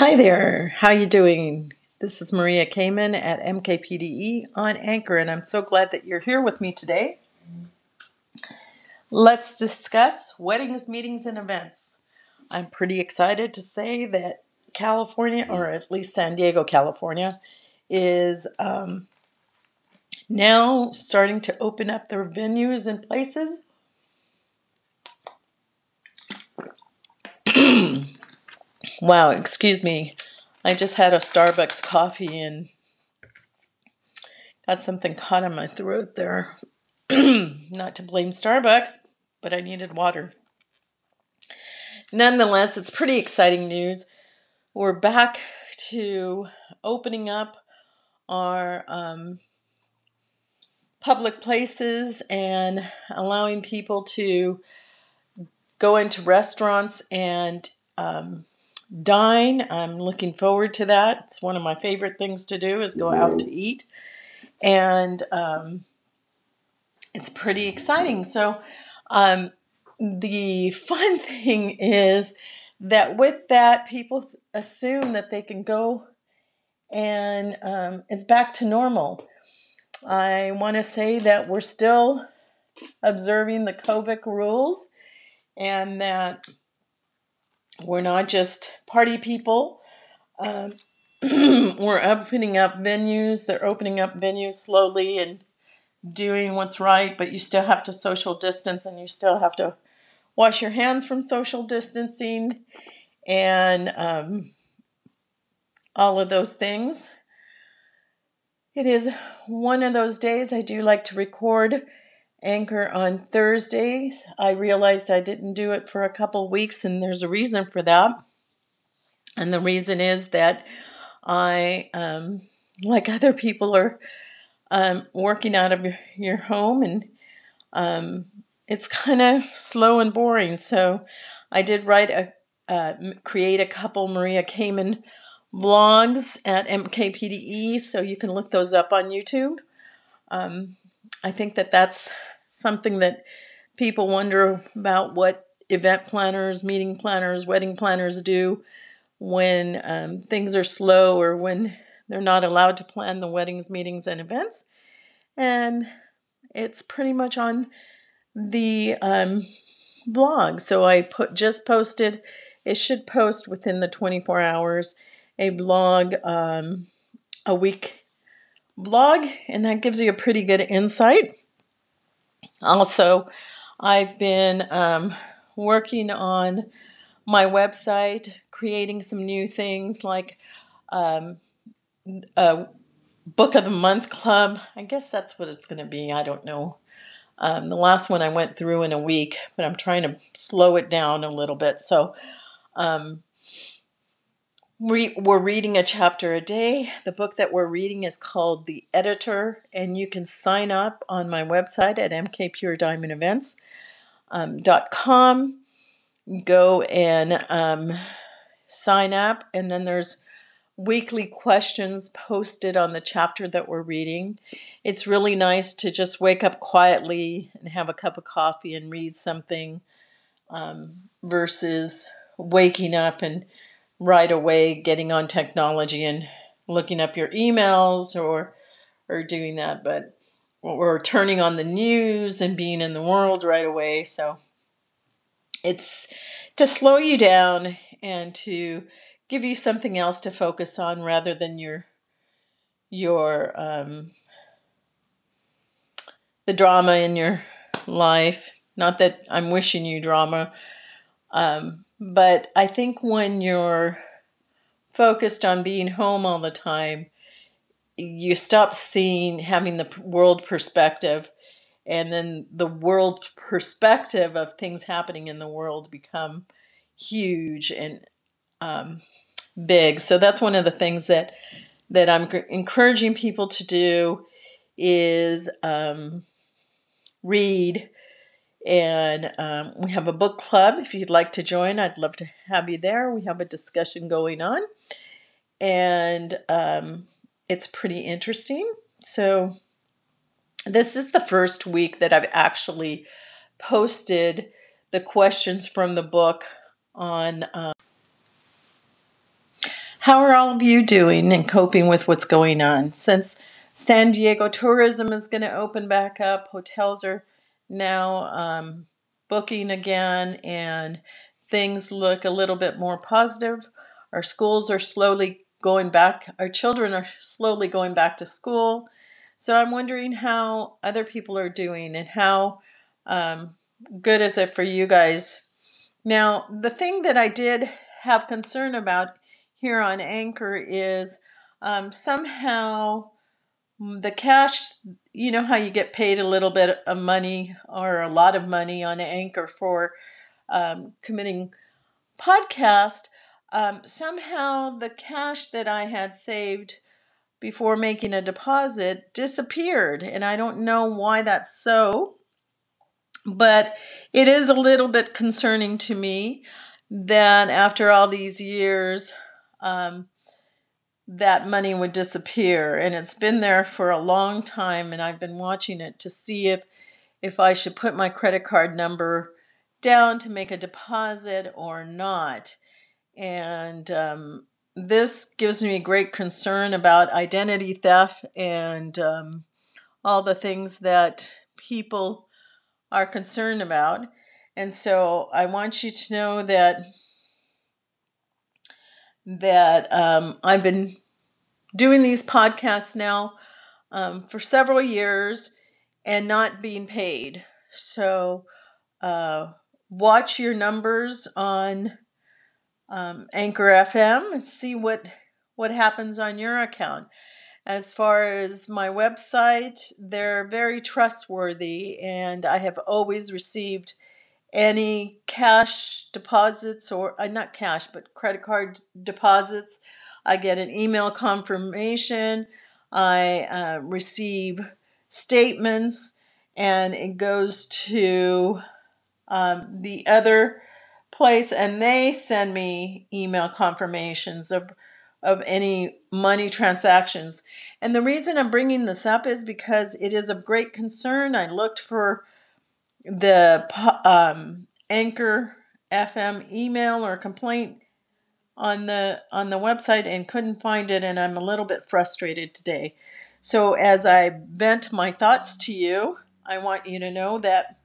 Hi there. How you doing? This is Maria Kamen at MKPDE on Anchor, and I'm so glad that you're here with me today. Let's discuss weddings, meetings, and events. I'm pretty excited to say that California, or at least San Diego, California, is um, now starting to open up their venues and places. wow, excuse me. I just had a Starbucks coffee and got something caught in my throat there. Not to blame Starbucks, but I needed water. Nonetheless, it's pretty exciting news. We're back to opening up our um, public places and allowing people to go into restaurants and um, dine. I'm looking forward to that. It's one of my favorite things to do is go out to eat, and um, it's pretty exciting. So, um, the fun thing is that with that, people assume that they can go and um, it's back to normal. I want to say that we're still observing the COVID rules and that we're not just party people. Um, we're opening up venues. They're opening up venues slowly and doing what's right, but you still have to social distance and you still have to wash your hands from social distancing and um, all of those things. It is one of those days I do like to record Anchor on Thursdays. I realized I didn't do it for a couple weeks, and there's a reason for that. And the reason is that I, um, like other people, are um, working out of your, home, and um, it's kind of slow and boring. So I did write a uh, create a couple Maria Kamen vlogs at MKPDE, so you can look those up on YouTube. Um, I think that that's something that people wonder about what event planners, meeting planners, wedding planners do when um, things are slow or when they're not allowed to plan the weddings, meetings, and events. And it's pretty much on the um, blog. So I put just posted. It should post within the 24 hours a blog, um, a week blog, and that gives you a pretty good insight also, I've been um, working on my website, creating some new things like um, a book of the month club. I guess that's what it's going to be. I don't know. Um, the last one I went through in a week, but I'm trying to slow it down a little bit. So, um, we, we're reading a chapter a day. The book that we're reading is called The Editor, and you can sign up on my website at mkpurediamondevents.com. Um, Go and um, sign up, and then there's weekly questions posted on the chapter that we're reading. It's really nice to just wake up quietly and have a cup of coffee and read something um, versus waking up and right away getting on technology and looking up your emails or or doing that, but or turning on the news and being in the world right away. So it's to slow you down and to give you something else to focus on rather than your your um, the drama in your life. Not that I'm wishing you drama, um, but I think when you're focused on being home all the time, you stop seeing, having the world perspective, and then the world perspective of things happening in the world become huge and um, big. So that's one of the things that that I'm encouraging people to do is um, read and um, we have a book club. If you'd like to join, I'd love to have you there. We have a discussion going on, and um, it's pretty interesting. So, this is the first week that I've actually posted the questions from the book on. Um, How are all of you doing and coping with what's going on? Since San Diego tourism is going to open back up, hotels are now um, booking again, and things look a little bit more positive. Our schools are slowly going back, our children are slowly going back to school. So I'm wondering how other people are doing and how um, good is it for you guys. Now, the thing that I did have concern about here on Anchor is um, somehow the cash, you know how you get paid a little bit of money or a lot of money on Anchor for um, committing podcast. Um, somehow the cash that I had saved before making a deposit disappeared, and I don't know why that's so. But it is a little bit concerning to me that after all these years, um, that money would disappear. And it's been there for a long time, and I've been watching it to see if if I should put my credit card number down to make a deposit or not. And um, this gives me great concern about identity theft and um, all the things that people are concerned about. And so I want you to know that that um, I've been doing these podcasts now um, for several years and not being paid. So uh, watch your numbers on um, Anchor FM and see what what happens on your account. As far as my website, they're very trustworthy, and I have always received any cash deposits or uh, not cash, but credit card deposits. I get an email confirmation. I uh, receive statements, and it goes to um, the other place, and they send me email confirmations of of any money transactions. And the reason I'm bringing this up is because it is of great concern. I looked for the um, Anchor FM email or complaint on the on the website and couldn't find it, and I'm a little bit frustrated today. So as I vent my thoughts to you, I want you to know that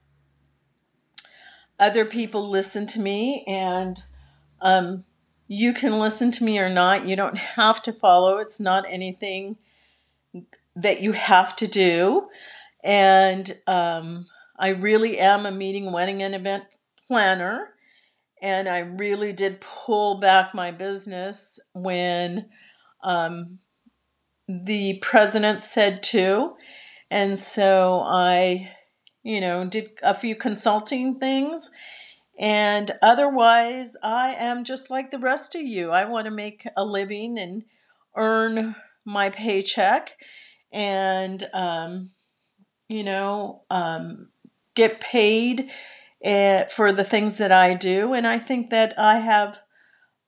other people listen to me and um, you can listen to me or not. You don't have to follow. It's not anything that you have to do. And um, I really am a meeting, wedding, and event planner. And I really did pull back my business when um, the president said to. And so I, you know, did a few consulting things and otherwise, I am just like the rest of you. I want to make a living and earn my paycheck and, um, you know, um, get paid uh, for the things that I do. And I think that I have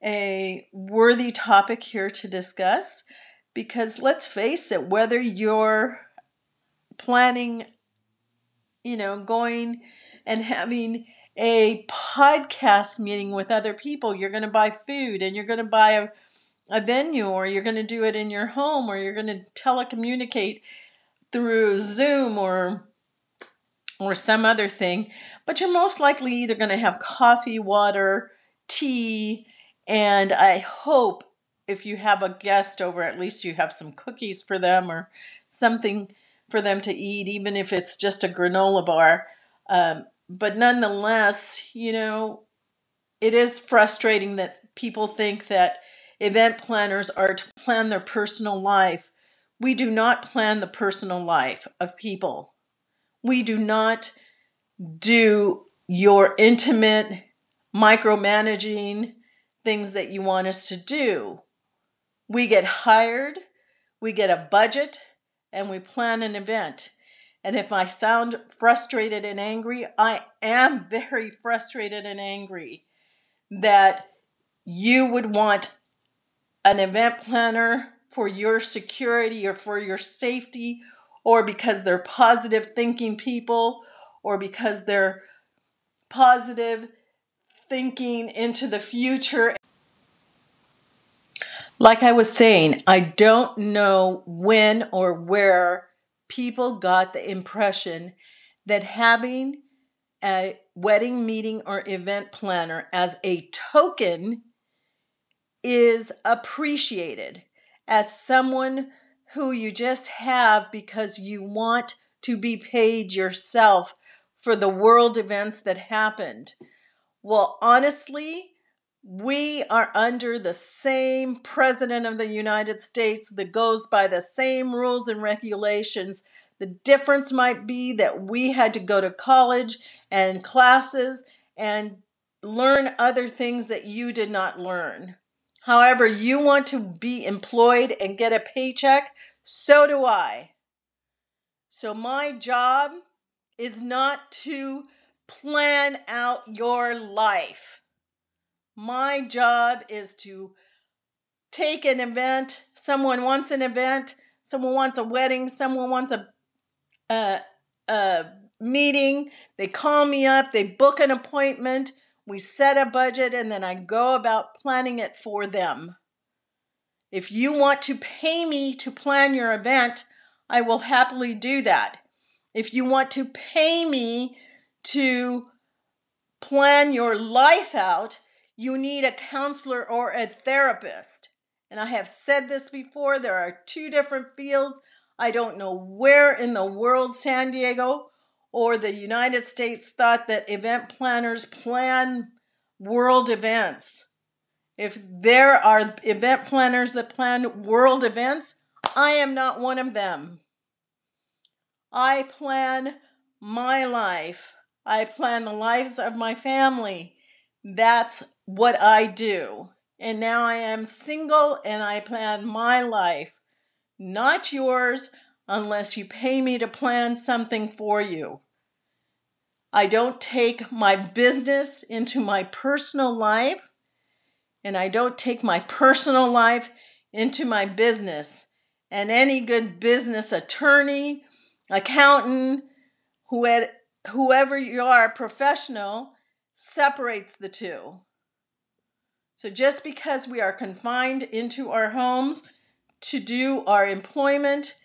a worthy topic here to discuss because let's face it, whether you're planning, you know, going and having a podcast meeting with other people. You're going to buy food and you're going to buy a, a venue or you're going to do it in your home or you're going to telecommunicate through Zoom or or some other thing. But you're most likely either going to have coffee, water, tea, and I hope if you have a guest over, at least you have some cookies for them or something for them to eat, even if it's just a granola bar. Um, but nonetheless, you know, it is frustrating that people think that event planners are to plan their personal life. We do not plan the personal life of people. We do not do your intimate micromanaging things that you want us to do. We get hired, we get a budget, and we plan an event. And if I sound frustrated and angry, I am very frustrated and angry that you would want an event planner for your security or for your safety or because they're positive thinking people or because they're positive thinking into the future. Like I was saying, I don't know when or where people got the impression that having a wedding meeting or event planner as a token is appreciated as someone who you just have because you want to be paid yourself for the world events that happened. Well, honestly, we are under the same president of the United States that goes by the same rules and regulations. The difference might be that we had to go to college and classes and learn other things that you did not learn. However, you want to be employed and get a paycheck, so do I. So, my job is not to plan out your life. My job is to take an event. Someone wants an event. Someone wants a wedding. Someone wants a, a, a meeting. They call me up. They book an appointment. We set a budget and then I go about planning it for them. If you want to pay me to plan your event, I will happily do that. If you want to pay me to plan your life out, you need a counselor or a therapist. And I have said this before there are two different fields. I don't know where in the world San Diego or the United States thought that event planners plan world events. If there are event planners that plan world events, I am not one of them. I plan my life. I plan the lives of my family. That's what I do. And now I am single and I plan my life, not yours, unless you pay me to plan something for you. I don't take my business into my personal life, and I don't take my personal life into my business. And any good business attorney, accountant, whoever you are, professional, separates the two. So just because we are confined into our homes to do our employment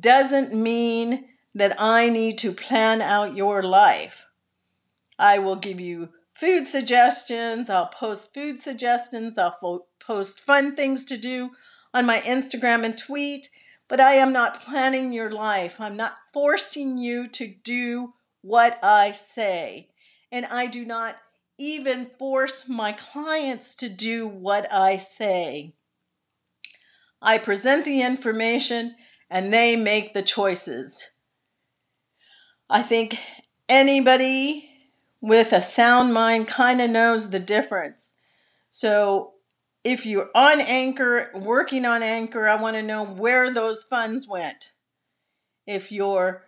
doesn't mean that I need to plan out your life. I will give you food suggestions, I'll post food suggestions, I'll fo- post fun things to do on my Instagram and tweet, but I am not planning your life. I'm not forcing you to do what I say. And I do not even force my clients to do what I say. I present the information and they make the choices. I think anybody with a sound mind kind of knows the difference. So if you're on Anchor, working on Anchor, I want to know where those funds went. If you're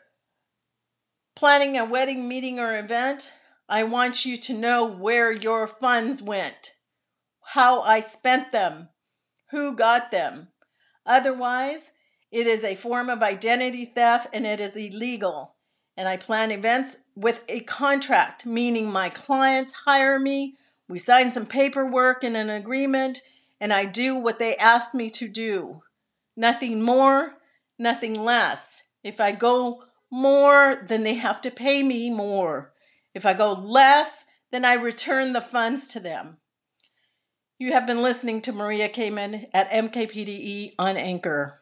planning a wedding meeting or event, I want you to know where your funds went, how I spent them, who got them. Otherwise, it is a form of identity theft and it is illegal. And I plan events with a contract, meaning my clients hire me, we sign some paperwork and an agreement, and I do what they ask me to do. Nothing more, nothing less. If I go more, then they have to pay me more. If I go less, then I return the funds to them. You have been listening to Maria Kamen at MKPDE on Anchor.